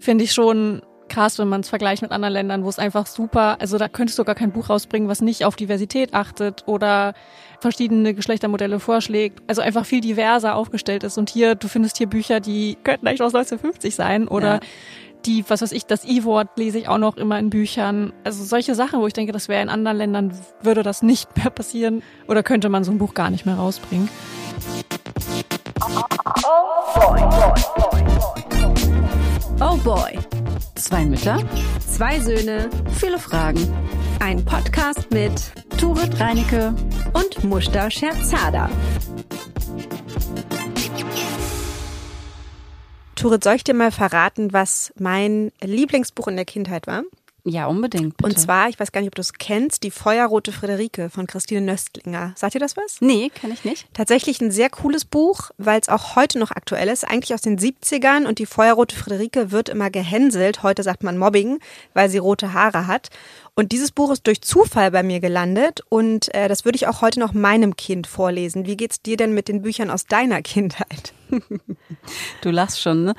finde ich schon krass, wenn man es vergleicht mit anderen Ländern, wo es einfach super, also da könntest du gar kein Buch rausbringen, was nicht auf Diversität achtet oder verschiedene Geschlechtermodelle vorschlägt, also einfach viel diverser aufgestellt ist. Und hier, du findest hier Bücher, die könnten eigentlich aus 1950 sein oder ja. die, was weiß ich, das I-Wort lese ich auch noch immer in Büchern. Also solche Sachen, wo ich denke, das wäre in anderen Ländern, würde das nicht mehr passieren oder könnte man so ein Buch gar nicht mehr rausbringen. Oh boy. Oh boy. Zwei Mütter, zwei Söhne, viele Fragen. Ein Podcast mit Turit Reinecke und Mushta Scherzada. Turit, soll ich dir mal verraten, was mein Lieblingsbuch in der Kindheit war? Ja, unbedingt. Bitte. Und zwar, ich weiß gar nicht, ob du es kennst, die Feuerrote Friederike von Christine Nöstlinger. Sagt ihr das was? Nee, kenne ich nicht. Tatsächlich ein sehr cooles Buch, weil es auch heute noch aktuell ist, eigentlich aus den 70ern und die Feuerrote Friederike wird immer gehänselt. Heute sagt man Mobbing, weil sie rote Haare hat. Und dieses Buch ist durch Zufall bei mir gelandet und äh, das würde ich auch heute noch meinem Kind vorlesen. Wie geht's dir denn mit den Büchern aus deiner Kindheit? du lachst schon, ne?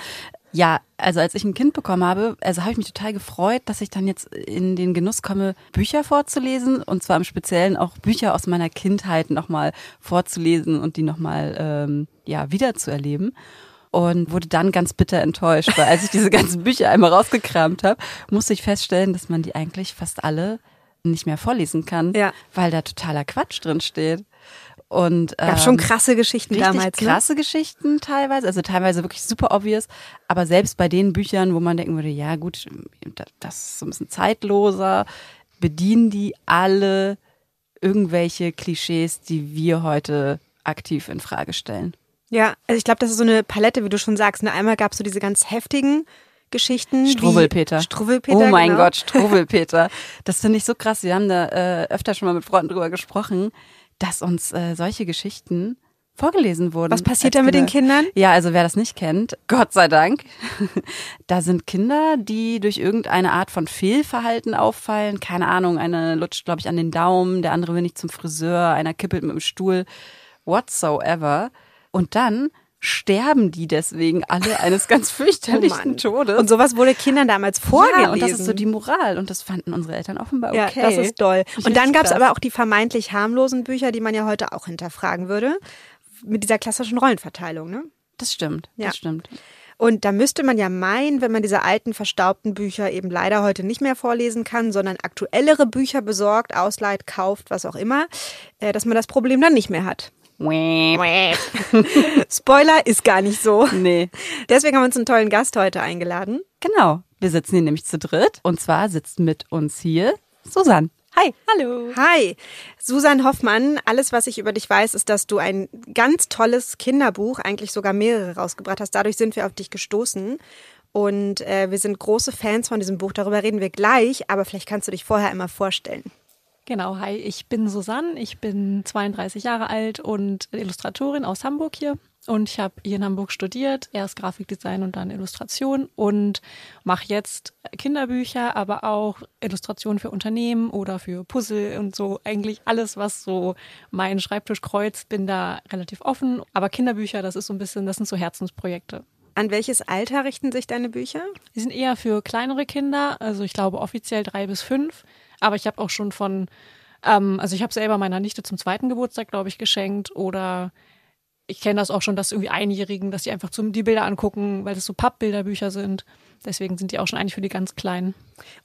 Ja, also als ich ein Kind bekommen habe, also habe ich mich total gefreut, dass ich dann jetzt in den Genuss komme, Bücher vorzulesen und zwar im Speziellen auch Bücher aus meiner Kindheit nochmal vorzulesen und die nochmal ähm, ja wiederzuerleben und wurde dann ganz bitter enttäuscht, weil als ich diese ganzen Bücher einmal rausgekramt habe, musste ich feststellen, dass man die eigentlich fast alle nicht mehr vorlesen kann, ja. weil da totaler Quatsch drin steht. Und ähm, gab schon krasse Geschichten damals. Ne? Krasse Geschichten teilweise, also teilweise wirklich super obvious. Aber selbst bei den Büchern, wo man denken würde, ja gut, das ist so ein bisschen zeitloser, bedienen die alle irgendwelche Klischees, die wir heute aktiv in Frage stellen. Ja, also ich glaube, das ist so eine Palette, wie du schon sagst. Ne? Einmal gab es so diese ganz heftigen Geschichten. Struwwelpeter. Struwwelpeter. Oh mein genau. Gott, Struwwelpeter. Das finde ich so krass. Wir haben da äh, öfter schon mal mit Freunden drüber gesprochen dass uns äh, solche Geschichten vorgelesen wurden. Was passiert da mit den Kindern? Ja, also wer das nicht kennt, Gott sei Dank, da sind Kinder, die durch irgendeine Art von Fehlverhalten auffallen. Keine Ahnung, eine lutscht, glaube ich, an den Daumen, der andere will nicht zum Friseur, einer kippelt mit dem Stuhl, whatsoever. Und dann sterben die deswegen alle eines ganz fürchterlichen oh Todes. Und sowas wurde Kindern damals vorgelesen. Ja, und das ist so die Moral. Und das fanden unsere Eltern offenbar okay. Ja, das ist toll. Und dann gab es aber auch die vermeintlich harmlosen Bücher, die man ja heute auch hinterfragen würde. Mit dieser klassischen Rollenverteilung, ne? Das stimmt, ja. das stimmt. Und da müsste man ja meinen, wenn man diese alten, verstaubten Bücher eben leider heute nicht mehr vorlesen kann, sondern aktuellere Bücher besorgt, ausleiht, kauft, was auch immer, äh, dass man das Problem dann nicht mehr hat. Spoiler ist gar nicht so. Nee. Deswegen haben wir uns einen tollen Gast heute eingeladen. Genau. Wir sitzen hier nämlich zu dritt. Und zwar sitzt mit uns hier Susanne. Hi. Hallo. Hi. Susan Hoffmann, alles, was ich über dich weiß, ist, dass du ein ganz tolles Kinderbuch, eigentlich sogar mehrere rausgebracht hast. Dadurch sind wir auf dich gestoßen. Und äh, wir sind große Fans von diesem Buch. Darüber reden wir gleich, aber vielleicht kannst du dich vorher einmal vorstellen. Genau, hi, ich bin Susanne, ich bin 32 Jahre alt und Illustratorin aus Hamburg hier. Und ich habe hier in Hamburg studiert, erst Grafikdesign und dann Illustration und mache jetzt Kinderbücher, aber auch Illustrationen für Unternehmen oder für Puzzle und so. Eigentlich alles, was so meinen Schreibtisch kreuzt, bin da relativ offen. Aber Kinderbücher, das ist so ein bisschen, das sind so Herzensprojekte. An welches Alter richten sich deine Bücher? Die sind eher für kleinere Kinder, also ich glaube offiziell drei bis fünf. Aber ich habe auch schon von, ähm, also ich habe selber meiner Nichte zum zweiten Geburtstag, glaube ich, geschenkt. Oder ich kenne das auch schon, dass irgendwie Einjährigen, dass die einfach zum, die Bilder angucken, weil das so Pappbilderbücher sind. Deswegen sind die auch schon eigentlich für die ganz Kleinen.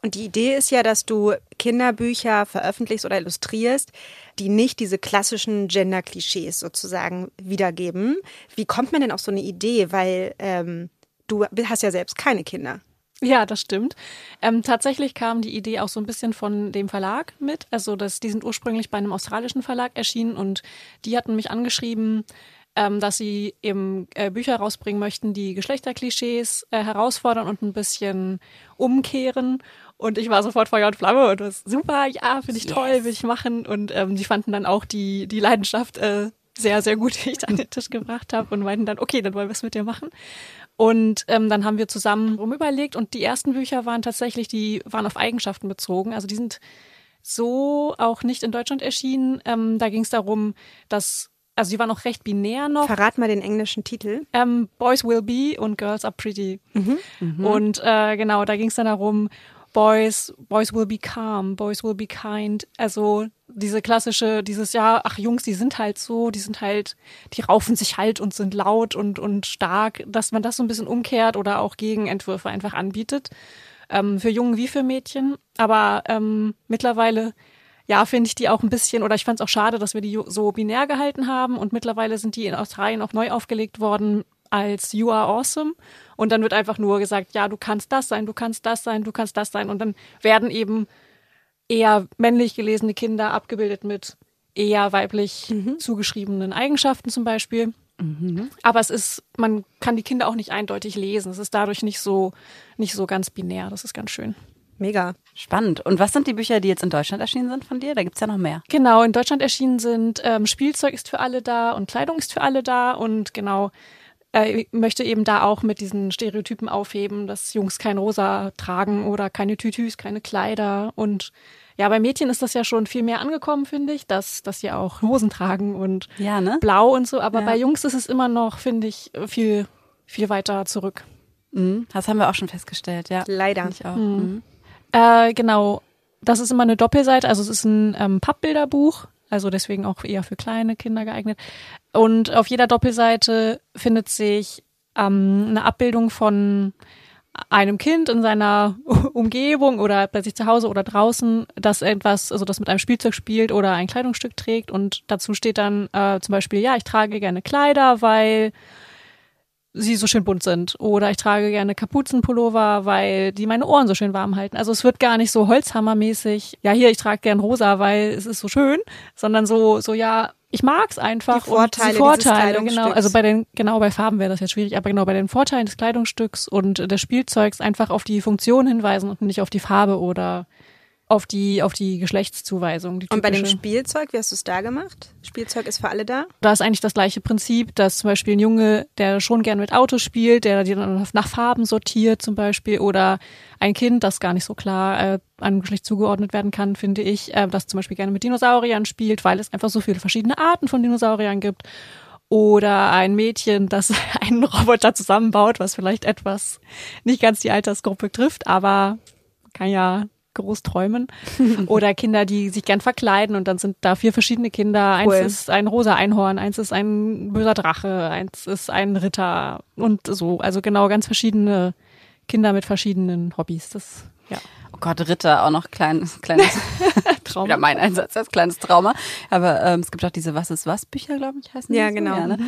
Und die Idee ist ja, dass du Kinderbücher veröffentlichst oder illustrierst, die nicht diese klassischen Gender-Klischees sozusagen wiedergeben. Wie kommt man denn auf so eine Idee? Weil ähm, du hast ja selbst keine Kinder. Ja, das stimmt. Ähm, tatsächlich kam die Idee auch so ein bisschen von dem Verlag mit. Also das, die sind ursprünglich bei einem australischen Verlag erschienen und die hatten mich angeschrieben, ähm, dass sie eben äh, Bücher rausbringen möchten, die Geschlechterklischees äh, herausfordern und ein bisschen umkehren. Und ich war sofort Feuer und Flamme und das super, ja, finde ich yes. toll, will ich machen. Und ähm, die fanden dann auch die, die Leidenschaft äh, sehr, sehr gut, die ich da an den Tisch gebracht habe und meinten dann, okay, dann wollen wir es mit dir machen. Und ähm, dann haben wir zusammen rumüberlegt und die ersten Bücher waren tatsächlich, die waren auf Eigenschaften bezogen. Also die sind so auch nicht in Deutschland erschienen. Ähm, da ging es darum, dass also die war noch recht binär noch. Verrat mal den englischen Titel. Ähm, Boys will be und Girls are pretty. Mhm. Und äh, genau, da ging es dann darum, Boys, Boys will be calm, Boys will be kind. Also diese klassische, dieses ja, ach Jungs, die sind halt so, die sind halt, die raufen sich halt und sind laut und und stark, dass man das so ein bisschen umkehrt oder auch Gegenentwürfe einfach anbietet ähm, für Jungen wie für Mädchen. Aber ähm, mittlerweile ja, finde ich die auch ein bisschen, oder ich fand es auch schade, dass wir die so binär gehalten haben und mittlerweile sind die in Australien auch neu aufgelegt worden als You are awesome. Und dann wird einfach nur gesagt, ja, du kannst das sein, du kannst das sein, du kannst das sein. Und dann werden eben eher männlich gelesene Kinder abgebildet mit eher weiblich zugeschriebenen Eigenschaften zum Beispiel. Aber es ist, man kann die Kinder auch nicht eindeutig lesen. Es ist dadurch nicht so, nicht so ganz binär. Das ist ganz schön. Mega. Spannend. Und was sind die Bücher, die jetzt in Deutschland erschienen sind von dir? Da gibt's ja noch mehr. Genau, in Deutschland erschienen sind ähm, Spielzeug ist für alle da und Kleidung ist für alle da und genau äh, ich möchte eben da auch mit diesen Stereotypen aufheben, dass Jungs kein Rosa tragen oder keine Tütüs, keine Kleider und ja, bei Mädchen ist das ja schon viel mehr angekommen, finde ich, dass, dass sie auch Hosen tragen und Ja, ne? blau und so, aber Ja. bei Jungs ist es immer noch, finde ich, viel, viel weiter zurück. Mhm. Das haben wir auch schon festgestellt, ja. Leider. Ich auch. Mhm. Äh, genau. Das ist immer eine Doppelseite, also es ist ein ähm, Pappbilderbuch, also deswegen auch eher für kleine Kinder geeignet. Und auf jeder Doppelseite findet sich ähm, eine Abbildung von einem Kind in seiner Umgebung oder bei sich zu Hause oder draußen, das etwas, also das mit einem Spielzeug spielt oder ein Kleidungsstück trägt und dazu steht dann äh, zum Beispiel, ja, ich trage gerne Kleider, weil sie so schön bunt sind. Oder ich trage gerne Kapuzenpullover, weil die meine Ohren so schön warm halten. Also es wird gar nicht so Holzhammermäßig, ja hier, ich trage gern rosa, weil es ist so schön, sondern so, so ja, ich mag's einfach. Die Vorteile die Vorteile, genau. Also bei den, genau bei Farben wäre das jetzt schwierig, aber genau bei den Vorteilen des Kleidungsstücks und des Spielzeugs einfach auf die Funktion hinweisen und nicht auf die Farbe oder auf die, auf die Geschlechtszuweisung. Die Und bei dem. Spielzeug, wie hast du es da gemacht? Spielzeug ist für alle da? Da ist eigentlich das gleiche Prinzip, dass zum Beispiel ein Junge, der schon gern mit Autos spielt, der die dann nach Farben sortiert zum Beispiel, oder ein Kind, das gar nicht so klar äh, einem Geschlecht zugeordnet werden kann, finde ich, äh, das zum Beispiel gerne mit Dinosauriern spielt, weil es einfach so viele verschiedene Arten von Dinosauriern gibt. Oder ein Mädchen, das einen Roboter zusammenbaut, was vielleicht etwas nicht ganz die Altersgruppe trifft, aber kann ja groß träumen. Oder Kinder, die sich gern verkleiden und dann sind da vier verschiedene Kinder. Cool. Eins ist ein rosa Einhorn, eins ist ein böser Drache, eins ist ein Ritter und so. Also genau ganz verschiedene Kinder mit verschiedenen Hobbys. Das ja. Oh Gott, Ritter, auch noch kleines, kleines Trauma. Wieder mein Einsatz als kleines Trauma. Aber ähm, es gibt auch diese Was ist was Bücher, glaube ich, heißen die Ja, so, genau. ne?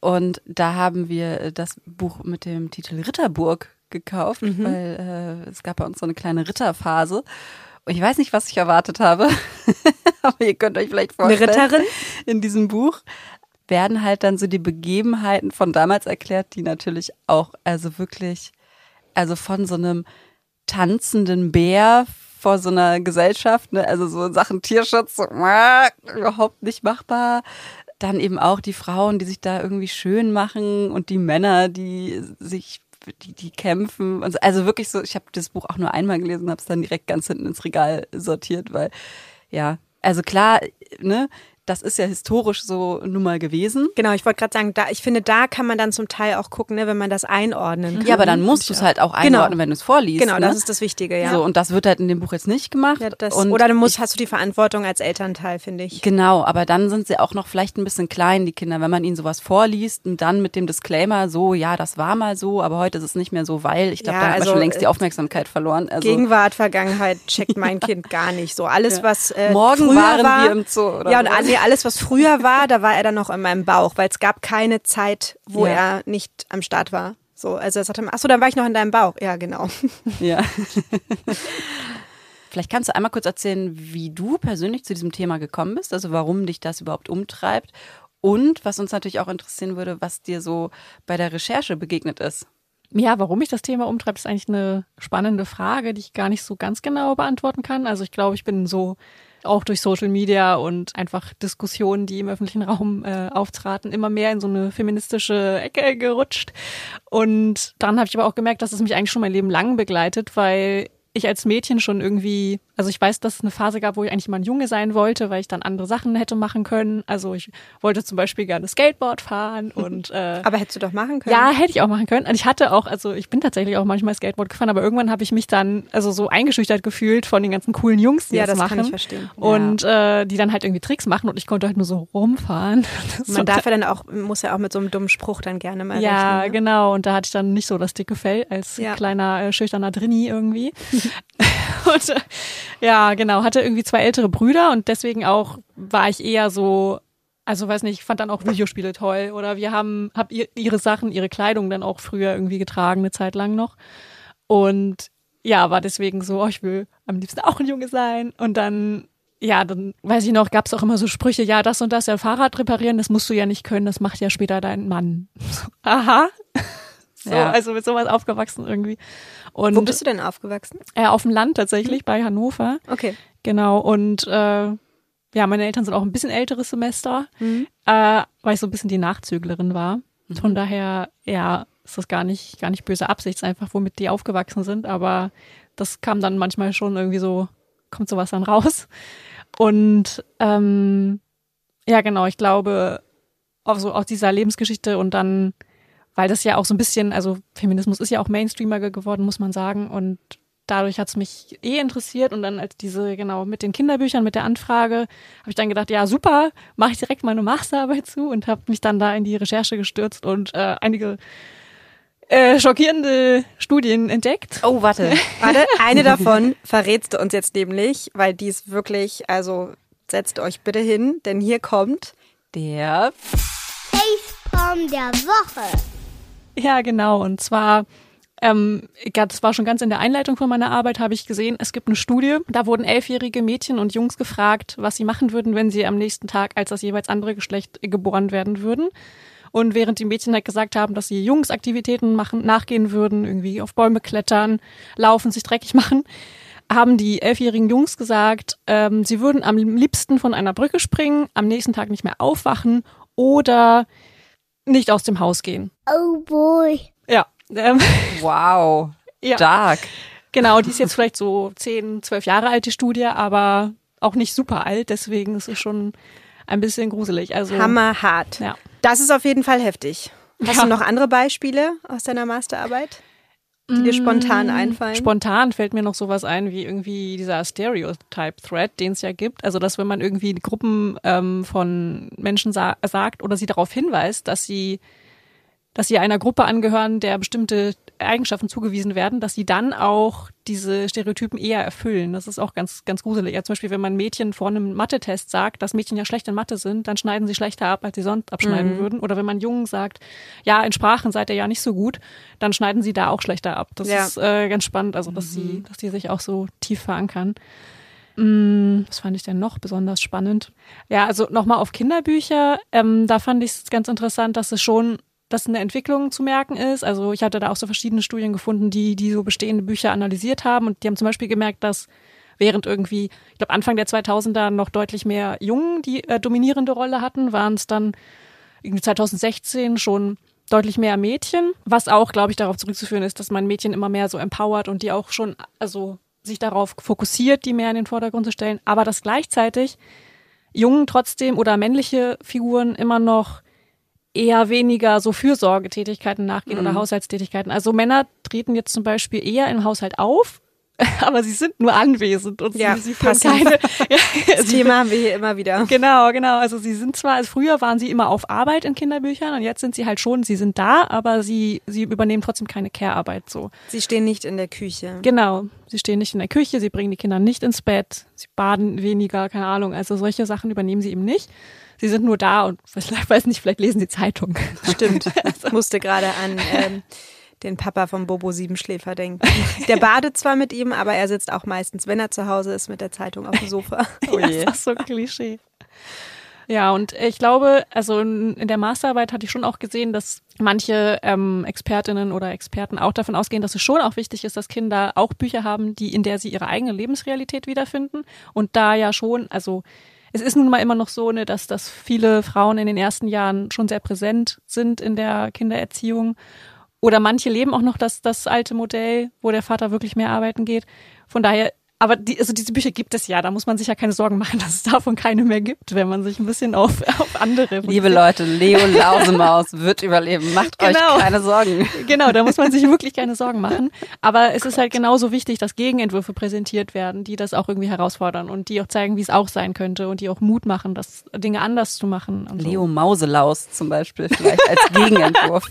Und da haben wir das Buch mit dem Titel Ritterburg gekauft, Mhm. weil äh, es gab bei uns so eine kleine Ritterphase. Und ich weiß nicht, was ich erwartet habe, aber ihr könnt euch vielleicht Eine vorstellen. Ritterin? In diesem Buch werden halt dann so die Begebenheiten von damals erklärt, die natürlich auch, also wirklich, also von so einem tanzenden Bär vor so einer Gesellschaft, ne? also so in Sachen Tierschutz, so, äh, überhaupt nicht machbar. Dann eben auch die Frauen, die sich da irgendwie schön machen und die Männer, die sich, die, die kämpfen. So. Also wirklich so, ich habe das Buch auch nur einmal gelesen, habe es dann direkt ganz hinten ins Regal sortiert, weil ja, also klar, ne, das ist ja historisch so nun mal gewesen. Genau, ich wollte gerade sagen, da, ich finde, da kann man dann zum Teil auch gucken, ne, wenn man das einordnen kann. Ja, aber dann musst du es halt auch einordnen, wenn du es vorliest. Genau, ne? das ist das Wichtige, ja. So, und das wird halt in dem Buch jetzt nicht gemacht. ja das, oder du musst, ich, hast du die Verantwortung als Elternteil, finde ich. Genau, aber dann sind sie auch noch vielleicht ein bisschen klein, die Kinder, wenn man ihnen sowas vorliest und dann mit dem Disclaimer so, ja, das war mal so, aber heute ist es nicht mehr so, weil ich glaube, Ja, da hat man also, schon längst die äh, Aufmerksamkeit verloren. Also Gegenwart, Vergangenheit checkt mein Kind gar nicht. So alles, was äh, Morgen früher waren war, wir im Zoo oder ja, und sowas. Nee, alles, was früher war, da war er dann noch in meinem Bauch, weil es gab keine Zeit, wo Ja. er nicht am Start war. So, also er sagte, ach so, dann war ich noch in deinem Bauch. Ja, genau. Ja. Vielleicht kannst du einmal kurz erzählen, wie du persönlich zu diesem Thema gekommen bist, also warum dich das überhaupt umtreibt und was uns natürlich auch interessieren würde, was dir so bei der Recherche begegnet ist. Ja, warum mich das Thema umtreibt, ist eigentlich eine spannende Frage, die ich gar nicht so ganz genau beantworten kann. Also ich glaube, ich bin so auch durch Social Media und einfach Diskussionen, die im öffentlichen Raum äh, auftraten, immer mehr in so eine feministische Ecke gerutscht. Und dann habe ich aber auch gemerkt, dass es mich eigentlich schon mein Leben lang begleitet, weil ich als Mädchen schon irgendwie, also ich weiß, dass es eine Phase gab, wo ich eigentlich mal ein Junge sein wollte, weil ich dann andere Sachen hätte machen können. Also ich wollte zum Beispiel gerne Skateboard fahren und äh, Aber hättest du doch machen können. ja, hätte ich auch machen können. Und ich hatte auch, also ich bin tatsächlich auch manchmal Skateboard gefahren, aber irgendwann habe ich mich dann also so eingeschüchtert gefühlt von den ganzen coolen Jungs, die Ja, das, das kann machen. ich verstehen. Und äh, die dann halt irgendwie Tricks machen und ich konnte halt nur so rumfahren. Das Man darf ja dann auch, muss ja auch mit so einem dummen Spruch dann gerne mal ja, rechnen. Ne? genau. Und da hatte ich dann nicht so das dicke Fell als Ja. kleiner äh, schüchterner Drini irgendwie. und ja, genau, hatte irgendwie zwei ältere Brüder und deswegen auch war ich eher so, also weiß nicht, ich fand dann auch Videospiele toll oder wir haben, hab ihr, ihre Sachen, ihre Kleidung dann auch früher irgendwie getragen, eine Zeit lang noch. Und ja, war deswegen so, oh, ich will am liebsten auch ein Junge sein. Und dann, ja, dann weiß ich noch, gab es auch immer so Sprüche, ja, das und das, ja, Fahrrad reparieren, das musst du ja nicht können, das macht ja später dein Mann. Aha. So, Ja. also mit sowas aufgewachsen irgendwie. Und Wo bist du denn aufgewachsen? äh, auf dem Land tatsächlich, bei Hannover. Okay. Genau. Und äh, ja, meine Eltern sind auch ein bisschen älteres Semester, Mhm. äh, weil ich so ein bisschen die Nachzüglerin war. Von daher, ja, ist das gar nicht, gar nicht böse Absicht, einfach, womit die aufgewachsen sind. Aber das kam dann manchmal schon irgendwie so, kommt sowas dann raus. Und ähm, ja, genau, ich glaube, auch so aus dieser Lebensgeschichte und dann, weil das ja auch so ein bisschen, also Feminismus ist ja auch Mainstreamer ge- geworden, muss man sagen. Und dadurch hat es mich eh interessiert. Und dann als diese, genau, mit den Kinderbüchern, mit der Anfrage, habe ich dann gedacht, ja, super, mache ich direkt meine Masterarbeit zu und habe mich dann da in die Recherche gestürzt und äh, einige äh, schockierende Studien entdeckt. Oh, warte. Warte, eine davon verrätst du uns jetzt nämlich, weil die ist wirklich, also setzt euch bitte hin, denn hier kommt. Der Facepalm der Woche. Ja, genau. Und zwar, ähm, das war schon ganz in der Einleitung von meiner Arbeit, habe ich gesehen, es gibt eine Studie, da wurden elfjährige Mädchen und Jungs gefragt, was sie machen würden, wenn sie am nächsten Tag als das jeweils andere Geschlecht geboren werden würden. Und während die Mädchen halt gesagt haben, dass sie Jungsaktivitäten machen, nachgehen würden, irgendwie auf Bäume klettern, laufen, sich dreckig machen, haben die elfjährigen Jungs gesagt, ähm, sie würden am liebsten von einer Brücke springen, am nächsten Tag nicht mehr aufwachen oder nicht aus dem Haus gehen. Oh boy. Ja, ähm, Wow. Ja. Stark. genau, die ist jetzt vielleicht so 10, 12 Jahre alt, die Studie, aber auch nicht super alt, deswegen ist es schon ein bisschen gruselig. Also, Hammerhart. Ja. Das ist auf jeden Fall heftig. Hast Ja. du noch andere Beispiele aus deiner Masterarbeit, die dir spontan einfallen? Spontan fällt mir noch sowas ein wie irgendwie dieser Stereotype-Thread, den es ja gibt. Also, dass wenn man irgendwie Gruppen ähm, von Menschen sa sagt oder sie darauf hinweist, dass sie, dass sie einer Gruppe angehören, der bestimmte Eigenschaften zugewiesen werden, dass sie dann auch diese Stereotypen eher erfüllen. Das ist auch ganz, ganz gruselig. Ja, zum Beispiel, wenn man Mädchen vor einem Mathe-Test sagt, dass Mädchen ja schlecht in Mathe sind, dann schneiden sie schlechter ab, als sie sonst abschneiden würden. Oder wenn man Jungen sagt, ja, in Sprachen seid ihr ja nicht so gut, dann schneiden sie da auch schlechter ab. Das Ja. ist äh, ganz spannend, also dass sie, dass die sich auch so tief verankern. Mm, Was fand ich denn noch besonders spannend? Ja, also nochmal auf Kinderbücher. Ähm, da fand ich es ganz interessant, dass es schon, dass eine Entwicklung zu merken ist. Also ich hatte da auch so verschiedene Studien gefunden, die, die so bestehende Bücher analysiert haben. Und die haben zum Beispiel gemerkt, dass während irgendwie, ich glaube Anfang der 2000er noch deutlich mehr Jungen die äh, dominierende Rolle hatten, waren es dann irgendwie 2016 schon deutlich mehr Mädchen, was auch, glaube ich, darauf zurückzuführen ist, dass man Mädchen immer mehr so empowert und die auch schon, also sich darauf fokussiert, die mehr in den Vordergrund zu stellen, aber dass gleichzeitig Jungen trotzdem oder männliche Figuren immer noch eher weniger so Fürsorgetätigkeiten nachgehen oder Haushaltstätigkeiten. Also Männer treten jetzt zum Beispiel eher im Haushalt auf, aber sie sind nur anwesend und Ja, sie, sie führen keine. Das Thema haben wir hier immer wieder. Genau, genau. Also sie sind zwar, also früher waren sie immer auf Arbeit in Kinderbüchern und jetzt sind sie halt schon, sie sind da, aber sie, sie übernehmen trotzdem keine Care-Arbeit so. Sie stehen nicht in der Küche. Genau. Sie stehen nicht in der Küche, sie bringen die Kinder nicht ins Bett, sie baden weniger, keine Ahnung. Also solche Sachen übernehmen sie eben nicht. Sie sind nur da und ich weiß nicht, vielleicht lesen sie Zeitung. Stimmt. Ich musste gerade an ähm, den Papa vom Bobo Siebenschläfer denken. Der badet zwar mit ihm, aber er sitzt auch meistens, wenn er zu Hause ist, mit der Zeitung auf dem Sofa. Oh je. das ist so ein Klischee. Ja, und ich glaube, also in, in der Masterarbeit hatte ich schon auch gesehen, dass manche ähm, Expertinnen oder Experten auch davon ausgehen, dass es schon auch wichtig ist, dass Kinder auch Bücher haben, die in der sie ihre eigene Lebensrealität wiederfinden. Und da ja schon, also es ist nun mal immer noch so, ne, dass, dass viele Frauen in den ersten Jahren schon sehr präsent sind in der Kindererziehung Oder manche leben auch noch das, das alte Modell, wo der Vater wirklich mehr arbeiten geht. Von daher aber die, also diese Bücher gibt es ja, da muss man sich ja keine Sorgen machen, dass es davon keine mehr gibt, wenn man sich ein bisschen auf, auf andere. Liebe Leute, Leo Lausemaus wird überleben. Macht genau. euch keine Sorgen. Genau, da muss man sich wirklich keine Sorgen machen. Aber es ist halt genauso wichtig, dass Gegenentwürfe präsentiert werden, die das auch irgendwie herausfordern und die auch zeigen, wie es auch sein könnte und die auch Mut machen, das Dinge anders zu machen. Leo so. Mauselaus zum Beispiel vielleicht als Gegenentwurf.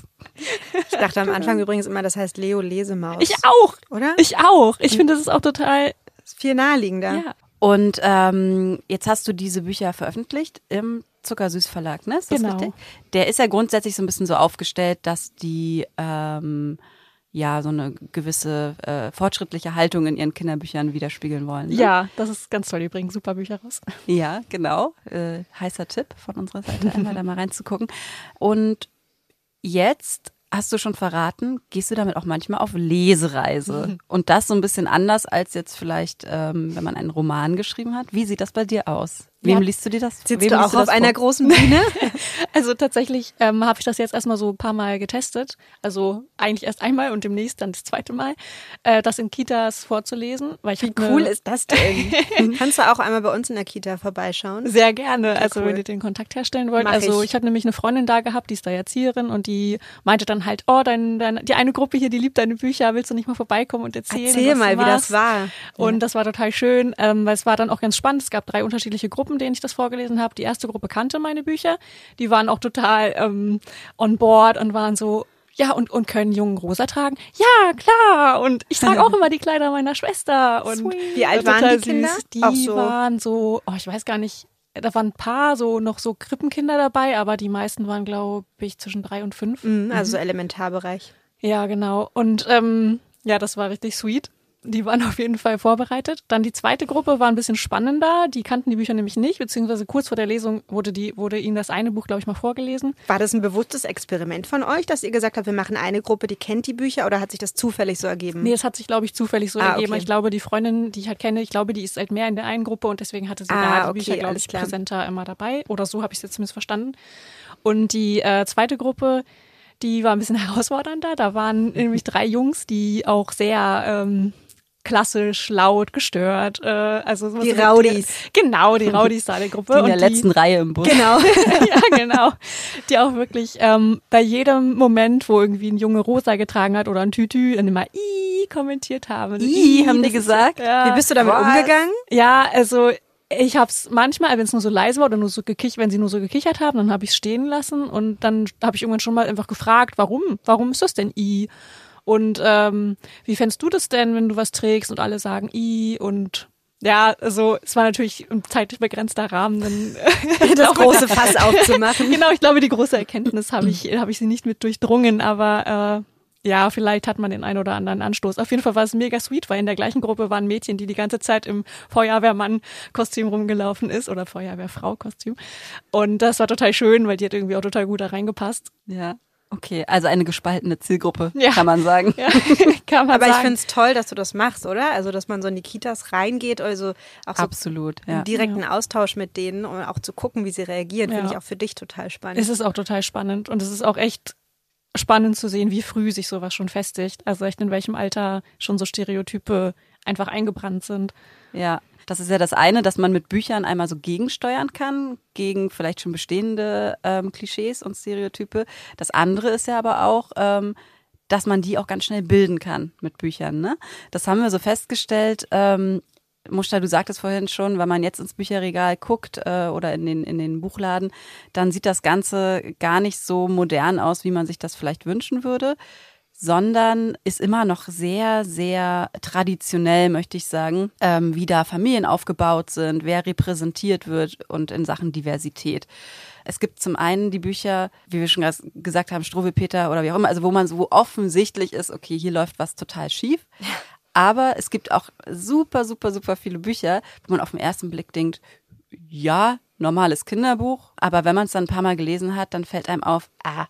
Ich dachte am Anfang übrigens immer, das heißt Leo Lesemaus. Ich auch. Oder? Ich auch. Ich finde, das ist auch total ist viel naheliegender. Ja. Und ähm, jetzt hast du diese Bücher veröffentlicht im Zuckersüß Verlag, ne? Ist das genau. richtig? Der ist ja grundsätzlich so ein bisschen so aufgestellt, dass die ähm, ja so eine gewisse äh, fortschrittliche Haltung in ihren Kinderbüchern widerspiegeln wollen. Ne? Ja, das ist ganz toll. Die bringen super Bücher raus. Ja, genau. Äh, heißer Tipp von unserer Seite, einmal da mal reinzugucken. Und jetzt hast du schon verraten, gehst du damit auch manchmal auf Lesereise. Und das so ein bisschen anders als jetzt vielleicht, ähm, wenn man einen Roman geschrieben hat. Wie sieht das bei dir aus? Wem ja. liest du dir das? Sitzt Wem du auch du auf einer großen Bühne? also tatsächlich ähm, habe ich das jetzt erstmal so ein paar Mal getestet. Also eigentlich erst einmal und demnächst dann das zweite Mal, äh, das in Kitas vorzulesen. Weil ich Wie cool ist das denn? Kannst du auch einmal bei uns in der Kita vorbeischauen? Sehr gerne. Sehr also cool. wenn ihr den Kontakt herstellen wollt. Mach also ich, ich habe nämlich eine Freundin da gehabt, die ist da Erzieherin und die meinte dann halt, oh, dein, dein, die eine Gruppe hier, die liebt deine Bücher, willst du nicht mal vorbeikommen und erzählen? Erzähl mal, wie das war. Und ja. das war total schön, ähm, weil es war dann auch ganz spannend. Es gab drei unterschiedliche Gruppen Gruppen, denen ich das vorgelesen habe. Die erste Gruppe kannte meine Bücher. Die waren auch total ähm, on board und waren so, ja, und, und können jungen rosa tragen? Ja, klar. Und ich trage auch immer die Kleider meiner Schwester. Und Sweet. Wie alt waren die Kinder? Die so. waren so, oh, ich weiß gar nicht, da waren ein paar so noch so Krippenkinder dabei, aber die meisten waren, glaube ich, zwischen drei und fünf. Mhm, also mhm. Elementarbereich. Ja, genau. Und ähm, ja, das war richtig sweet. Die waren auf jeden Fall vorbereitet. Dann die zweite Gruppe war ein bisschen spannender. Die kannten die Bücher nämlich nicht, beziehungsweise kurz vor der Lesung wurde, die, wurde ihnen das eine Buch, glaube ich, mal vorgelesen. War das ein bewusstes Experiment von euch, dass ihr gesagt habt, wir machen eine Gruppe, die kennt die Bücher oder hat sich das zufällig so ergeben? Nee, es hat sich, glaube ich, zufällig so ah, ergeben. Okay. Ich glaube, die Freundin, die ich halt kenne, ich glaube, die ist halt mehr in der einen Gruppe und deswegen hatte sie ah, da die okay, Bücher, glaube ich, klar. präsenter immer dabei. Oder so habe ich es jetzt zumindest verstanden. Und die äh, zweite Gruppe, die war ein bisschen herausfordernder. Da waren nämlich drei Jungs, die auch sehr ähm, klassisch, laut, gestört. Äh, also die Raudis. Die, genau, die Raudis da der Gruppe. Die in der letzten die, Reihe im Bus. Genau, ja genau. Die auch wirklich ähm, bei jedem Moment, wo irgendwie ein Junge rosa getragen hat oder ein Tütü, dann immer i kommentiert haben. I, I haben die gesagt? Ist, ja. Wie bist du damit Was? umgegangen? Ja, also ich habe es manchmal, wenn es nur so leise war oder nur so gekichert, wenn sie nur so gekichert haben, dann habe ich es stehen lassen und dann habe ich irgendwann schon mal einfach gefragt, warum? Warum ist das denn I? Und ähm, wie fändest du das denn, wenn du was trägst und alle sagen i und ja, also es war natürlich ein zeitlich begrenzter Rahmen, dann das große Fass aufzumachen. genau, ich glaube, die große Erkenntnis habe ich, habe ich sie nicht mit durchdrungen, aber äh, ja, vielleicht hat man den einen oder anderen Anstoß. Auf jeden Fall war es mega sweet, weil in der gleichen Gruppe waren Mädchen, die die ganze Zeit im Feuerwehrmann-Kostüm rumgelaufen ist oder Feuerwehrfrau-Kostüm. Und das war total schön, weil die hat irgendwie auch total gut da reingepasst. Ja. Okay, also eine gespaltene Zielgruppe, ja. kann man sagen. Ja, kann man Aber sagen. ich finde es toll, dass du das machst, oder? Also, dass man so in die Kitas reingeht, also auch so Absolut, ja. direkten ja. Austausch mit denen und auch zu gucken, wie sie reagieren, finde ich auch für dich total spannend. Es ist auch total spannend und es ist auch echt spannend zu sehen, wie früh sich sowas schon festigt. Also echt in welchem Alter schon so Stereotype einfach eingebrannt sind. Ja, das ist ja das eine, dass man mit Büchern einmal so gegensteuern kann, gegen vielleicht schon bestehende ähm, Klischees und Stereotype. Das andere ist ja aber auch, ähm, dass man die auch ganz schnell bilden kann mit Büchern. Ne? Das haben wir so festgestellt. Ähm, Muster, du sagtest vorhin schon, wenn man jetzt ins Bücherregal guckt äh, oder in den, in den Buchladen, dann sieht das Ganze gar nicht so modern aus, wie man sich das vielleicht wünschen würde sondern ist immer noch sehr, sehr traditionell, möchte ich sagen, ähm, wie da Familien aufgebaut sind, wer repräsentiert wird und in Sachen Diversität. Es gibt zum einen die Bücher, wie wir schon gesagt haben, Struwelpeter oder wie auch immer, also wo man so offensichtlich ist, okay, hier läuft was total schief. Aber es gibt auch super, super, super viele Bücher, wo man auf den ersten Blick denkt, ja, normales Kinderbuch, aber wenn man es dann ein paar Mal gelesen hat, dann fällt einem auf, ah,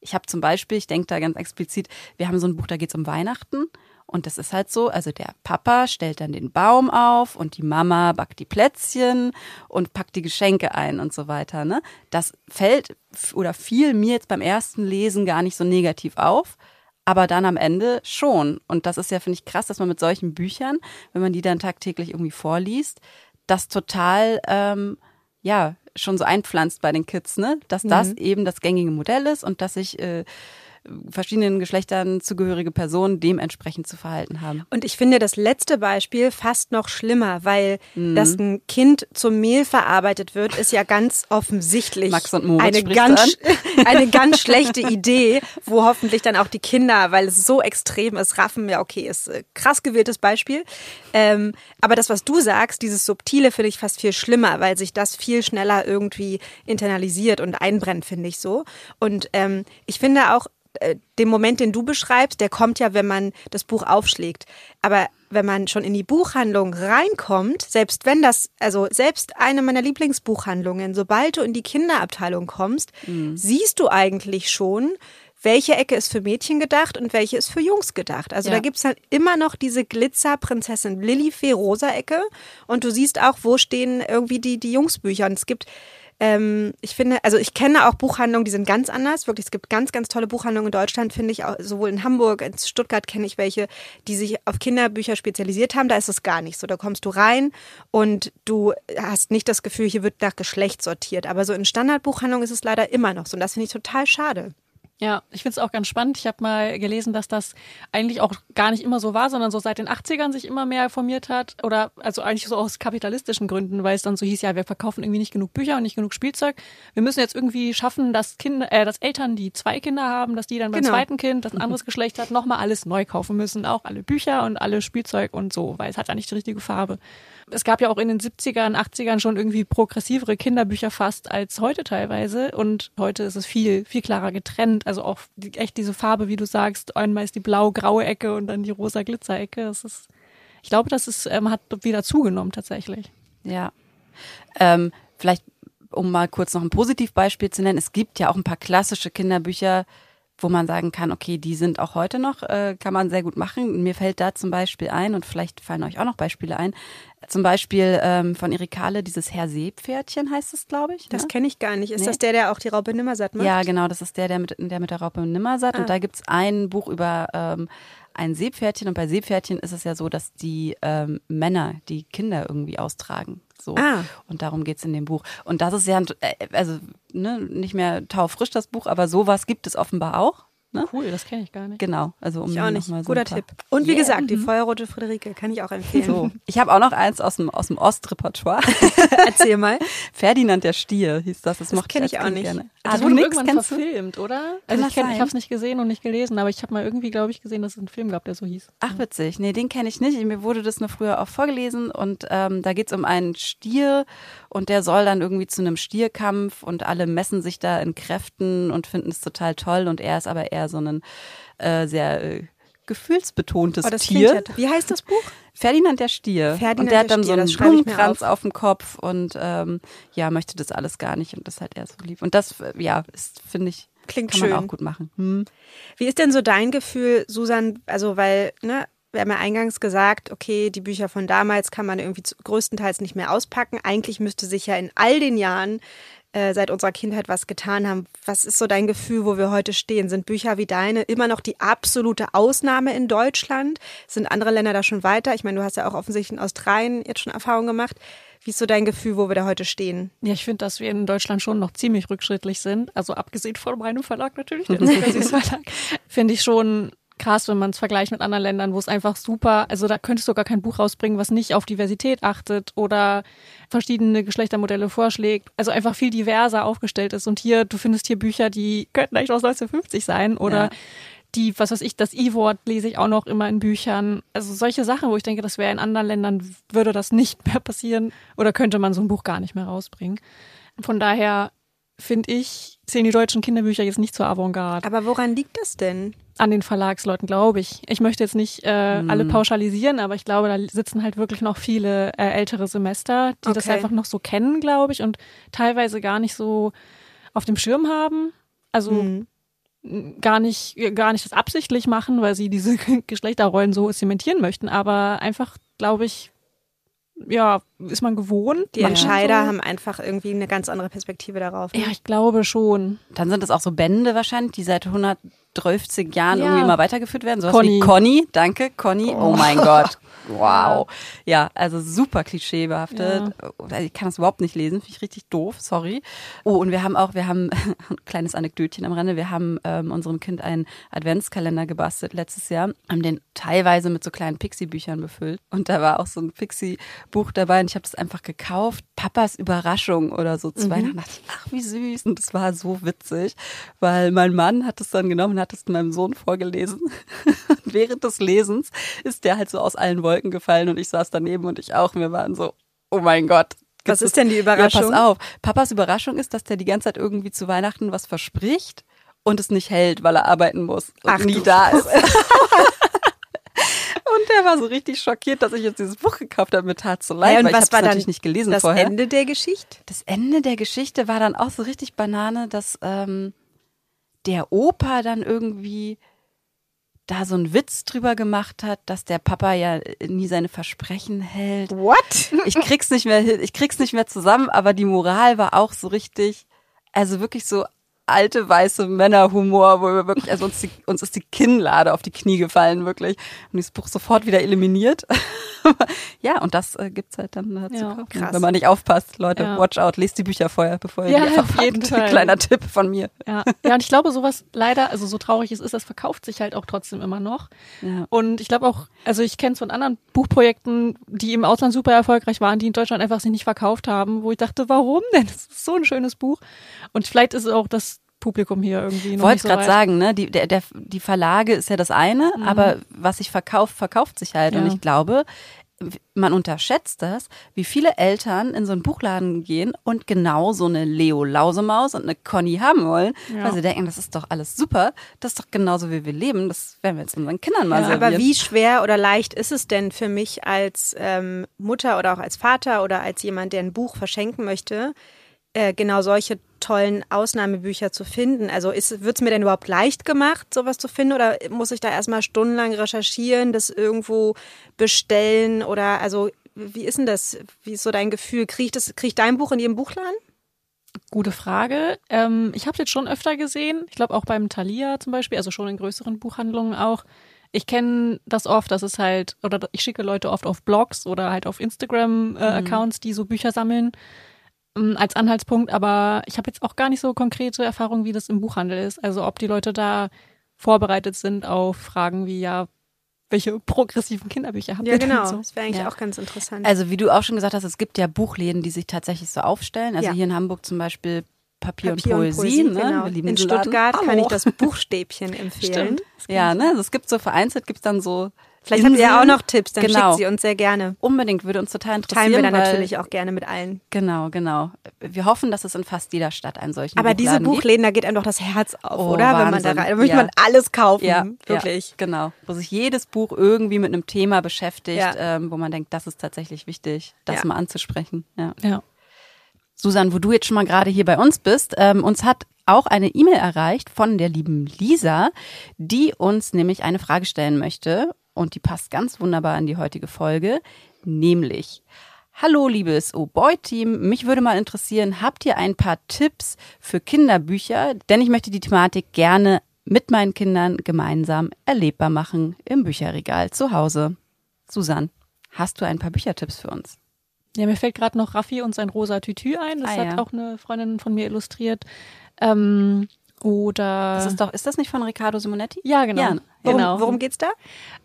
ich habe zum Beispiel, ich denke da ganz explizit, wir haben so ein Buch, da geht es um Weihnachten. Und das ist halt so, also der Papa stellt dann den Baum auf und die Mama backt die Plätzchen und packt die Geschenke ein und so weiter. Ne? Das fällt oder fiel mir jetzt beim ersten Lesen gar nicht so negativ auf. aber dann am Ende schon. Und das ist ja, finde ich, krass, dass man mit solchen Büchern, wenn man die dann tagtäglich irgendwie vorliest, das total, ähm, ja, schon so einpflanzt bei den Kids, ne? Dass das Mhm. eben das gängige Modell ist und dass sich äh, verschiedenen Geschlechtern zugehörige Personen dementsprechend zu verhalten haben. Und ich finde das letzte Beispiel fast noch schlimmer, weil Mhm. dass ein Kind zum Mehl verarbeitet wird, ist ja ganz offensichtlich Max und Moritz eine ganz, eine ganz schlechte Idee, wo hoffentlich dann auch die Kinder, weil es so extrem ist, raffen, ja okay, ist äh, krass gewähltes Beispiel. Ähm, aber das, was du sagst, dieses Subtile, finde ich fast viel schlimmer, weil sich das viel schneller irgendwie internalisiert und einbrennt, finde ich so. Und ähm, ich finde auch, äh, den Moment, den du beschreibst, der kommt ja, wenn man das Buch aufschlägt. Aber wenn man schon in die Buchhandlung reinkommt, selbst wenn das, also selbst eine meiner Lieblingsbuchhandlungen, sobald du in die Kinderabteilung kommst, siehst du eigentlich schon, welche Ecke ist für Mädchen gedacht und welche ist für Jungs gedacht. Also Ja. da gibt's halt immer noch diese Glitzer-Prinzessin Lilifee-Rosa-Ecke und du siehst auch, wo stehen irgendwie die, die Jungsbücher. Und es gibt ähm, ich finde, also ich kenne auch Buchhandlungen, die sind ganz anders. Wirklich, es gibt ganz, ganz tolle Buchhandlungen in Deutschland, finde ich, auch, sowohl in Hamburg, in Stuttgart kenne ich welche, die sich auf Kinderbücher spezialisiert haben. Da ist es gar nicht so. Da kommst du rein und du hast nicht das Gefühl, hier wird nach Geschlecht sortiert. Aber so in Standardbuchhandlungen ist es leider immer noch so. Und das finde ich total schade. Ja, ich finde es auch ganz spannend. Ich habe mal gelesen, dass das eigentlich auch gar nicht immer so war, sondern so seit den 80ern sich immer mehr formiert hat. Oder also eigentlich so aus kapitalistischen Gründen, weil es dann so hieß, ja, wir verkaufen irgendwie nicht genug Bücher und nicht genug Spielzeug. Wir müssen jetzt irgendwie schaffen, dass Kinder, äh, dass Eltern, die zwei Kinder haben, dass die dann beim Genau. zweiten Kind, das ein anderes Geschlecht hat, nochmal alles neu kaufen müssen. Auch alle Bücher und alle Spielzeug und so, weil es hat ja nicht die richtige Farbe. Es gab ja auch in den 70ern, 80ern schon irgendwie progressivere Kinderbücher fast als heute teilweise. Und heute ist es viel, viel klarer getrennt. Also auch die, echt diese Farbe, wie du sagst, einmal ist die blau-graue Ecke und dann die rosa Glitzerecke. Das ist, ich glaube, das ist, ähm, hat wieder zugenommen tatsächlich. Ja. Ähm, vielleicht, um mal kurz noch ein Positivbeispiel zu nennen, es gibt ja auch ein paar klassische Kinderbücher, wo man sagen kann, okay, die sind auch heute noch, äh, kann man sehr gut machen. Mir fällt da zum Beispiel ein, und vielleicht fallen euch auch noch Beispiele ein, zum Beispiel ähm, von Erikale, dieses Herr Seepferdchen heißt es, glaube ich. Das ne? kenne ich gar nicht. Ist Nee. das der, der auch die Raupe Nimmersatt macht? Ja, genau, das ist der, der mit, der mit der Raupe Nimmersatt. Ah. Und da gibt's ein Buch über ähm, ein Seepferdchen. Und bei Seepferdchen ist es ja so, dass die ähm, Männer die Kinder irgendwie austragen. So. Ah. Und darum geht's in dem Buch. Und das ist ja, äh, also ne, nicht mehr taufrisch das Buch, aber sowas gibt es offenbar auch. Ne? Cool, das kenne ich gar nicht. Genau, also um Ich auch nicht. mal so Guter Tipp. Und wie Yeah. gesagt, die Feuerrote Friederike kann ich auch empfehlen. So. Ich habe auch noch eins aus dem, aus dem Ostrepertoire. Erzähl mal. Ferdinand der Stier hieß das. Das, Das mochte kenn ich auch Kind nicht. Gerne. Das Ah, du wurde nix, irgendwann kennst du? verfilmt, oder? Also ich, kenn, ich habe es nicht gesehen und nicht gelesen, aber ich habe mal irgendwie, glaube ich, gesehen, dass es einen Film gab, der so hieß. Ach, witzig. Nee, den kenne ich nicht. Mir wurde das nur früher auch vorgelesen und ähm, da geht's um einen Stier und der soll dann irgendwie zu einem Stierkampf und alle messen sich da in Kräften und finden es total toll und er ist aber eher so ein äh, sehr äh, gefühlsbetontes Oh, Tier. ja. Wie heißt das Buch? Ferdinand der Stier. Ferdinand und der hat der dann Stier, so einen Blumenkranz auf. auf. dem Kopf und ähm, ja, möchte das alles gar nicht und das hat er so lieb. Und das, äh, ja, ist, finde ich, Klingt kann schön. man auch gut machen. Hm. Wie ist denn so dein Gefühl, Susan? Also, weil, ne, wir haben ja eingangs gesagt, okay, die Bücher von damals kann man irgendwie größtenteils nicht mehr auspacken. Eigentlich müsste sich ja in all den Jahren äh, seit unserer Kindheit was getan haben. Was ist so dein Gefühl, wo wir heute stehen? Sind Bücher wie deine immer noch die absolute Ausnahme in Deutschland? Sind andere Länder da schon weiter? Ich meine, du hast ja auch offensichtlich in Australien jetzt schon Erfahrungen gemacht. Wie ist so dein Gefühl, wo wir da heute stehen? Ja, ich finde, dass wir in Deutschland schon noch ziemlich rückschrittlich sind. Also abgesehen von meinem Verlag natürlich, der Verlag, finde ich schon krass, wenn man es vergleicht mit anderen Ländern, wo es einfach super, also da könntest du gar kein Buch rausbringen, was nicht auf Diversität achtet oder verschiedene Geschlechtermodelle vorschlägt, also einfach viel diverser aufgestellt ist. Und hier, du findest hier Bücher, die könnten eigentlich aus 1950 sein oder Ja. die, was weiß ich, das I-Wort lese ich auch noch immer in Büchern. Also solche Sachen, wo ich denke, das wäre in anderen Ländern, würde das nicht mehr passieren oder könnte man so ein Buch gar nicht mehr rausbringen. Von daher finde ich, zählen die deutschen Kinderbücher jetzt nicht zur Avantgarde. Aber woran liegt das denn? An den Verlagsleuten, glaube ich. Ich möchte jetzt nicht äh, alle pauschalisieren, aber ich glaube, da sitzen halt wirklich noch viele äh, ältere Semester, die das Okay. einfach noch so kennen, glaube ich, und teilweise gar nicht so auf dem Schirm haben. Also Hm. gar nicht, gar nicht das absichtlich machen, weil sie diese Geschlechterrollen so zementieren möchten, aber einfach, glaube ich, ja, ist man gewohnt. Die Entscheider so. haben einfach irgendwie eine ganz andere Perspektive darauf. ne? Ja, ich glaube schon. Dann sind es auch so Bände wahrscheinlich, die seit 130 Jahren Ja. irgendwie immer weitergeführt werden. So Conny. wie Conny, danke, Conny. Oh, mein Gott. Wow. Ja, also super klischeebehaftet. Oder Ich kann das überhaupt nicht lesen, finde ich richtig doof, sorry. Oh, und wir haben auch, wir haben ein kleines Anekdötchen am Rande, wir haben ähm, unserem Kind einen Adventskalender gebastelt letztes Jahr, haben den teilweise mit so kleinen Pixie-Büchern befüllt. Und da war auch so ein Pixie-Buch dabei und ich habe das einfach gekauft. Papas Überraschung oder so zu Weihnachten. dachte ich, ach, wie süß. Und das war so witzig, weil mein Mann hat es dann genommen und hat es meinem Sohn vorgelesen. Während des Lesens ist der halt so aus allen Wolken gefallen und ich saß daneben und ich auch. Und wir waren so, oh mein Gott. Was ist denn die Ja, Überraschung? pass auf. Papas Überraschung ist, dass der die ganze Zeit irgendwie zu Weihnachten was verspricht und es nicht hält, weil er arbeiten muss und Ach nie du da ist. Und der war so richtig schockiert, dass ich jetzt dieses Buch gekauft habe. Mir tat so leid, Ja, und weil ich was habe war natürlich nicht gelesen das vorher. Ende der Geschichte? Das Ende der Geschichte war dann auch so richtig Banane, dass ähm, der Opa dann irgendwie da so einen Witz drüber gemacht hat, dass der Papa ja nie seine Versprechen hält. What? Ich krieg's nicht mehr, hin- ich krieg's nicht mehr zusammen, aber die Moral war auch so richtig, also wirklich so alte weiße Männerhumor, wo wir wirklich, also uns, die, uns ist die Kinnlade auf die Knie gefallen, wirklich. Und dieses Buch sofort wieder eliminiert. ja, und das äh, gibt's halt dann äh, zu Ja, kaufen. krass. Wenn man nicht aufpasst, Leute, Ja. watch out, lest die Bücher vorher, bevor ihr Ja, die auf jeden Fall. Kleiner Tipp von mir. Ja. ja, und ich glaube, sowas leider, also so traurig es ist, das verkauft sich halt auch trotzdem immer noch. Ja. Und ich glaube auch, also ich kenne es von anderen Buchprojekten, die im Ausland super erfolgreich waren, die in Deutschland einfach sich nicht verkauft haben, wo ich dachte, warum denn? Das ist so ein schönes Buch. Und vielleicht ist es auch das Publikum hier irgendwie Wollte so gerade sagen, ne? Die, der, der, die Verlage ist ja das eine, aber was sich verkauft, verkauft sich halt. Und Mhm. Ja. ich glaube, man unterschätzt das, wie viele Eltern in so einen Buchladen gehen und genau so eine Leo Lausemaus und eine Conny haben wollen, Ja. weil sie denken, das ist doch alles super, das ist doch genauso wie wir leben, das werden wir jetzt unseren Kindern mal Ja, servieren. Aber wie schwer oder leicht ist es denn für mich als ähm, Mutter oder auch als Vater oder als jemand, der ein Buch verschenken möchte, äh, genau solche tollen Ausnahmebücher zu finden? Also wird es mir denn überhaupt leicht gemacht, sowas zu finden? Oder muss ich da erstmal stundenlang recherchieren, das irgendwo bestellen? Oder also wie ist denn das? Wie ist so dein Gefühl? Krieg ich, das, krieg dein Buch in jedem Buchladen? Gute Frage. Ähm, ich habe es jetzt schon öfter gesehen. Ich glaube auch beim Thalia zum Beispiel, also schon in größeren Buchhandlungen auch. Ich kenne das oft, dass es halt, oder ich schicke Leute oft auf Blogs oder halt auf Instagram-Accounts, die so Bücher sammeln, als Anhaltspunkt. Aber ich habe jetzt auch gar nicht so konkrete Erfahrungen, wie das im Buchhandel ist. Also ob die Leute da vorbereitet sind auf Fragen wie, ja, welche progressiven Kinderbücher habt Ja, ihr denn genau. so? Das wäre eigentlich Ja. auch ganz interessant. Also wie du auch schon gesagt hast, es gibt ja Buchläden, die sich tatsächlich so aufstellen. Also Ja. hier in Hamburg zum Beispiel Papier, Papier und Poesie. ne? genau. Wir lieben In diesen Laden. Stuttgart kann Hallo. ich das Buchstäbchen empfehlen. Stimmt. Ja, ne? Also es gibt so vereinzelt, gibt's dann so Vielleicht habt ihr ja auch Inseln. noch Tipps, dann Genau. schickt sie uns sehr gerne. Unbedingt, würde uns total interessieren. Teilen wir dann weil, natürlich auch gerne mit allen. Genau, genau. Wir hoffen, dass es in fast jeder Stadt einen solchen Aber diese Buchladen gibt. Buchläden, da geht einem doch das Herz auf, Oh, oder? Wenn man da Wahnsinn. rein, da möchte Ja. man alles kaufen. Ja, wirklich. Ja, genau. Wo sich jedes Buch irgendwie mit einem Thema beschäftigt, Ja. ähm, wo man denkt, das ist tatsächlich wichtig, das Ja. mal anzusprechen. Ja. Ja. Susan, wo du jetzt schon mal gerade hier bei uns bist, ähm, uns hat auch eine E-Mail erreicht von der lieben Lisa, die uns nämlich eine Frage stellen möchte und die passt ganz wunderbar in die heutige Folge, nämlich Hallo liebes Oh Boy Team, mich würde mal interessieren, habt ihr ein paar Tipps für Kinderbücher, denn ich möchte die Thematik gerne mit meinen Kindern gemeinsam erlebbar machen im Bücherregal zu Hause. Susan, hast du ein paar Büchertipps für uns? Ja, mir fällt gerade noch Raffi und sein rosa Tütü ein. Das Ah, hat ja. auch eine Freundin von mir illustriert. Ähm, oder Das ist doch, ist das nicht von Riccardo Simonetti? ja, genau. Ja, Worum, genau. worum geht's da?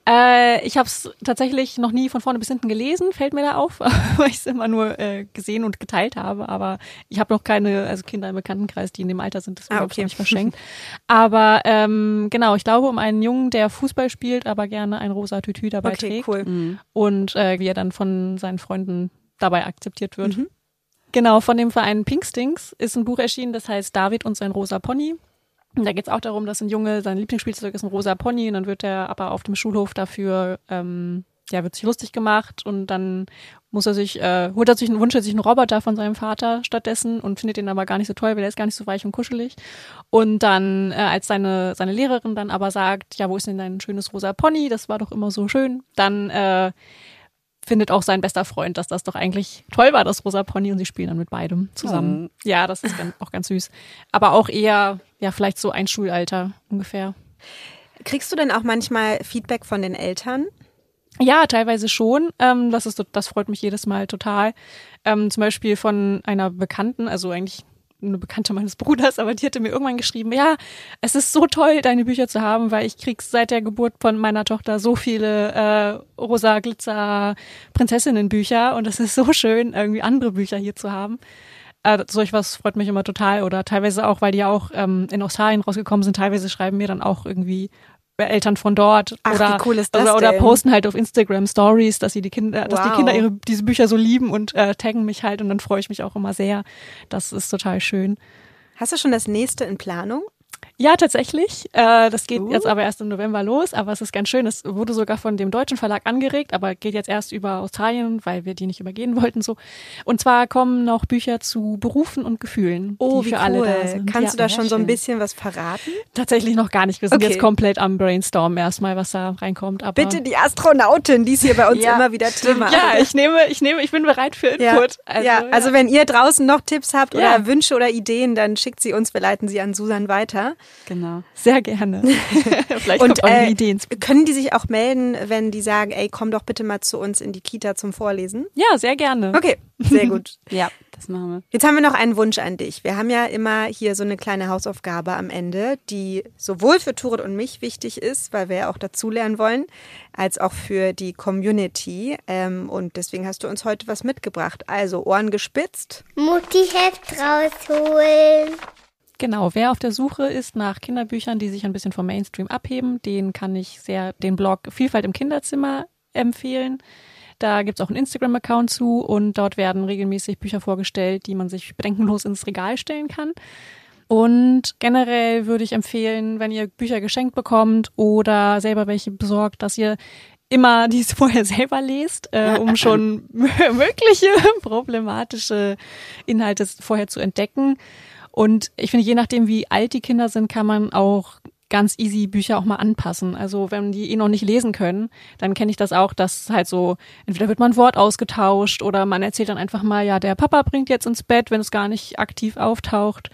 Äh, ich habe es tatsächlich noch nie von vorne bis hinten gelesen, fällt mir da auf, weil ich es immer nur äh, gesehen und geteilt habe. Aber ich habe noch keine, also Kinder im Bekanntenkreis, die in dem Alter sind, deswegen Ah, habe ich okay. nicht verschenkt. aber ähm, genau, ich glaube um einen Jungen, der Fußball spielt, aber gerne ein rosa Tütü dabei Okay, trägt cool. Mhm. und äh, wie er dann von seinen Freunden dabei akzeptiert wird. Mhm. Genau, von dem Verein Pinkstings ist ein Buch erschienen, das heißt David und sein rosa Pony. Und da geht es auch darum, dass ein Junge, sein Lieblingsspielzeug ist ein rosa Pony und dann wird er aber auf dem Schulhof dafür, ähm, ja, wird sich lustig gemacht und dann muss er sich, äh, holt er sich, wünscht er sich einen Roboter von seinem Vater stattdessen und findet den aber gar nicht so toll, weil er ist gar nicht so weich und kuschelig. Und dann, äh, als seine, seine Lehrerin dann aber sagt, ja, wo ist denn dein schönes rosa Pony? Das war doch immer so schön. Dann, äh, findet auch sein bester Freund, dass das doch eigentlich toll war, das Rosa Pony und sie spielen dann mit beidem zusammen. Ja, das ist auch ganz süß. Aber auch eher, ja, vielleicht so ein Schulalter ungefähr. Kriegst du denn auch manchmal Feedback von den Eltern? Ja, teilweise schon. Ähm, das ist, das freut mich jedes Mal total. Ähm, zum Beispiel von einer Bekannten, also eigentlich eine Bekannte meines Bruders, aber die hatte mir irgendwann geschrieben, ja, es ist so toll, deine Bücher zu haben, weil ich krieg seit der Geburt von meiner Tochter so viele äh, rosa Glitzer Prinzessinnenbücher und es ist so schön, irgendwie andere Bücher hier zu haben. Äh, solch was freut mich immer total oder teilweise auch, weil die ja auch ähm, in Australien rausgekommen sind, teilweise schreiben mir dann auch irgendwie Eltern von dort Ach, oder, oder, oder posten halt auf Instagram Stories, dass sie die Kinder, dass die Wow. Kinder ihre diese Bücher so lieben und äh, taggen mich halt und dann freue ich mich auch immer sehr. Das ist total schön. Hast du schon das nächste in Planung? Ja, tatsächlich. Äh, das geht Uh. jetzt aber erst im November los, aber es ist ganz schön. Es wurde sogar von dem deutschen Verlag angeregt, aber geht jetzt erst über Australien, weil wir die nicht übergehen wollten so. Und zwar kommen noch Bücher zu Berufen und Gefühlen, Oh, die wie für cool. alle da sind. Kannst ja, du da schon so ein schön. bisschen was verraten? Tatsächlich noch gar nicht. Wir sind Okay. jetzt komplett am Brainstorm erstmal, was da reinkommt. Aber Bitte die Astronautin, die ist hier bei uns Ja, immer wieder Thema. Ja, ich nehme, ich nehme, ich bin bereit für Ja, Input. ja, also wenn ihr draußen noch Tipps habt oder Wünsche oder Ideen, dann schickt sie uns, wir leiten sie an Susan weiter. Genau. sehr gerne. Vielleicht Und kommt auch eine äh, Idee ins können die sich auch melden, wenn die sagen, ey, komm doch bitte mal zu uns in die Kita zum Vorlesen? Ja, sehr gerne. Okay, sehr gut. Ja, das machen wir. Jetzt haben wir noch einen Wunsch an dich. Wir haben ja immer hier so eine kleine Hausaufgabe am Ende, die sowohl für Turit und mich wichtig ist, weil wir ja auch dazulernen wollen, als auch für die Community. Ähm, und deswegen hast du uns heute was mitgebracht. Also Ohren gespitzt. Mutti-Heft rausholen. Genau, wer auf der Suche ist nach Kinderbüchern, die sich ein bisschen vom Mainstream abheben, den kann ich sehr den Blog Vielfalt im Kinderzimmer empfehlen. Da gibt's auch einen Instagram-Account zu und dort werden regelmäßig Bücher vorgestellt, die man sich bedenkenlos ins Regal stellen kann. Und generell würde ich empfehlen, wenn ihr Bücher geschenkt bekommt oder selber welche besorgt, dass ihr immer dies vorher selber lest, äh, um schon mögliche problematische Inhalte vorher zu entdecken. Und ich finde, je nachdem, wie alt die Kinder sind, kann man auch ganz easy Bücher auch mal anpassen. Also wenn die eh noch nicht lesen können, dann kenne ich das auch, dass halt so, entweder wird mal ein Wort ausgetauscht oder man erzählt dann einfach mal, ja, der Papa bringt jetzt ins Bett, wenn es gar nicht aktiv auftaucht.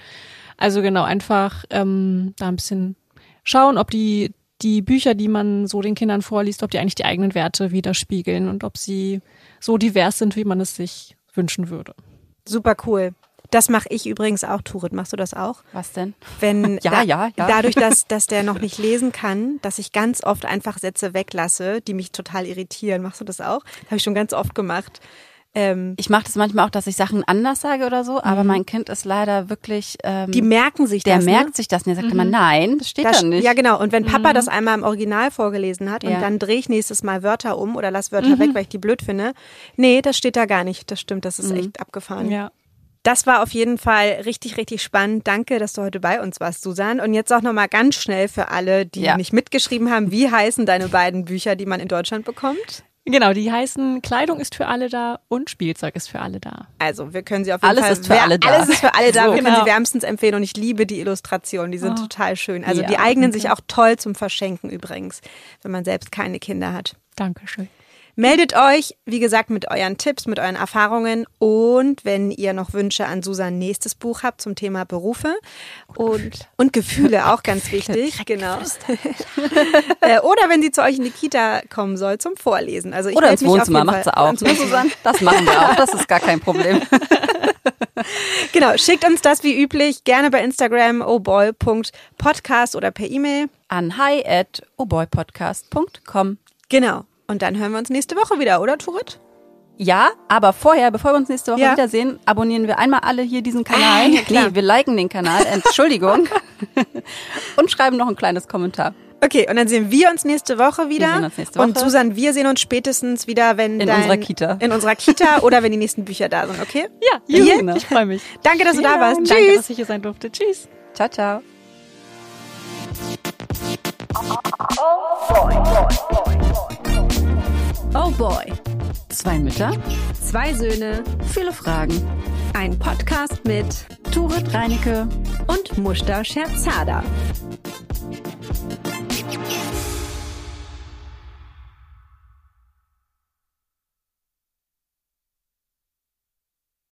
Also genau, einfach ähm, da ein bisschen schauen, ob die, die Bücher, die man so den Kindern vorliest, ob die eigentlich die eigenen Werte widerspiegeln und ob sie so divers sind, wie man es sich wünschen würde. Super cool. Das mache ich übrigens auch, Turit. Machst du das auch? Was denn? Wenn Ja, ja, ja. dadurch, dass, dass der noch nicht lesen kann, dass ich ganz oft einfach Sätze weglasse, die mich total irritieren. Machst du das auch? Habe ich schon ganz oft gemacht. Ähm, Ich mache das manchmal auch, dass ich Sachen anders sage oder so, aber mein Kind ist leider wirklich. Ähm, die merken sich der das. merkt ne? sich das und der sagt immer, nein, das steht Das- da nicht. Ja, genau. Und wenn Papa das einmal im Original vorgelesen hat und Ja. dann drehe ich nächstes Mal Wörter um oder lass Wörter weg, weil ich die blöd finde. Nee, das steht da gar nicht. Das stimmt, das ist echt abgefahren. Ja. Das war auf jeden Fall richtig, richtig spannend. Danke, dass du heute bei uns warst, Susan. Und jetzt auch nochmal ganz schnell für alle, die Ja. nicht mitgeschrieben haben, wie heißen deine beiden Bücher, die man in Deutschland bekommt? Genau, die heißen Kleidung ist für alle da und Spielzeug ist für alle da. Also, wir können sie auf jeden Alles Fall. ist für alle da. Alles ist für alle da. So, wir können genau. sie wärmstens empfehlen und ich liebe die Illustrationen. Die sind total schön. Also, Ja, die eignen sich auch toll zum Verschenken übrigens, wenn man selbst keine Kinder hat. Dankeschön. Meldet euch, wie gesagt, mit euren Tipps, mit euren Erfahrungen und wenn ihr noch Wünsche an Susan nächstes Buch habt zum Thema Berufe und, und Gefühle, auch ganz wichtig, genau. Äh, Oder wenn sie zu euch in die Kita kommen soll zum Vorlesen. Also ich Oder ins Wohnzimmer macht sie auch. Ne. Susanne? Das machen wir auch, das ist gar kein Problem. Genau, schickt uns das wie üblich gerne bei Instagram ohboy.podcast oder per E-Mail. An hi at oboypodcast.com. Genau. Und dann hören wir uns nächste Woche wieder, oder Turit? Ja, aber vorher, bevor wir uns nächste Woche Ja. wiedersehen, abonnieren wir einmal alle hier diesen Kanal. Ah, ja, klar. nee, wir liken den Kanal, Entschuldigung. Und schreiben noch ein kleines Kommentar. Okay, und dann sehen wir uns nächste Woche wieder. sehen uns nächste Und Woche. Susan, wir sehen uns spätestens wieder, wenn In dein, unserer Kita. In unserer Kita oder wenn die nächsten Bücher da sind, okay? Ja, juhu, ich freue mich. Danke, dass du da warst. Danke, Tschüss. dass ich hier sein durfte. Tschüss. Ciao, ciao. Oh boy. Zwei Mütter, zwei Söhne, viele Fragen. Ein Podcast mit Turit Reinecke und Mushta Scherzada.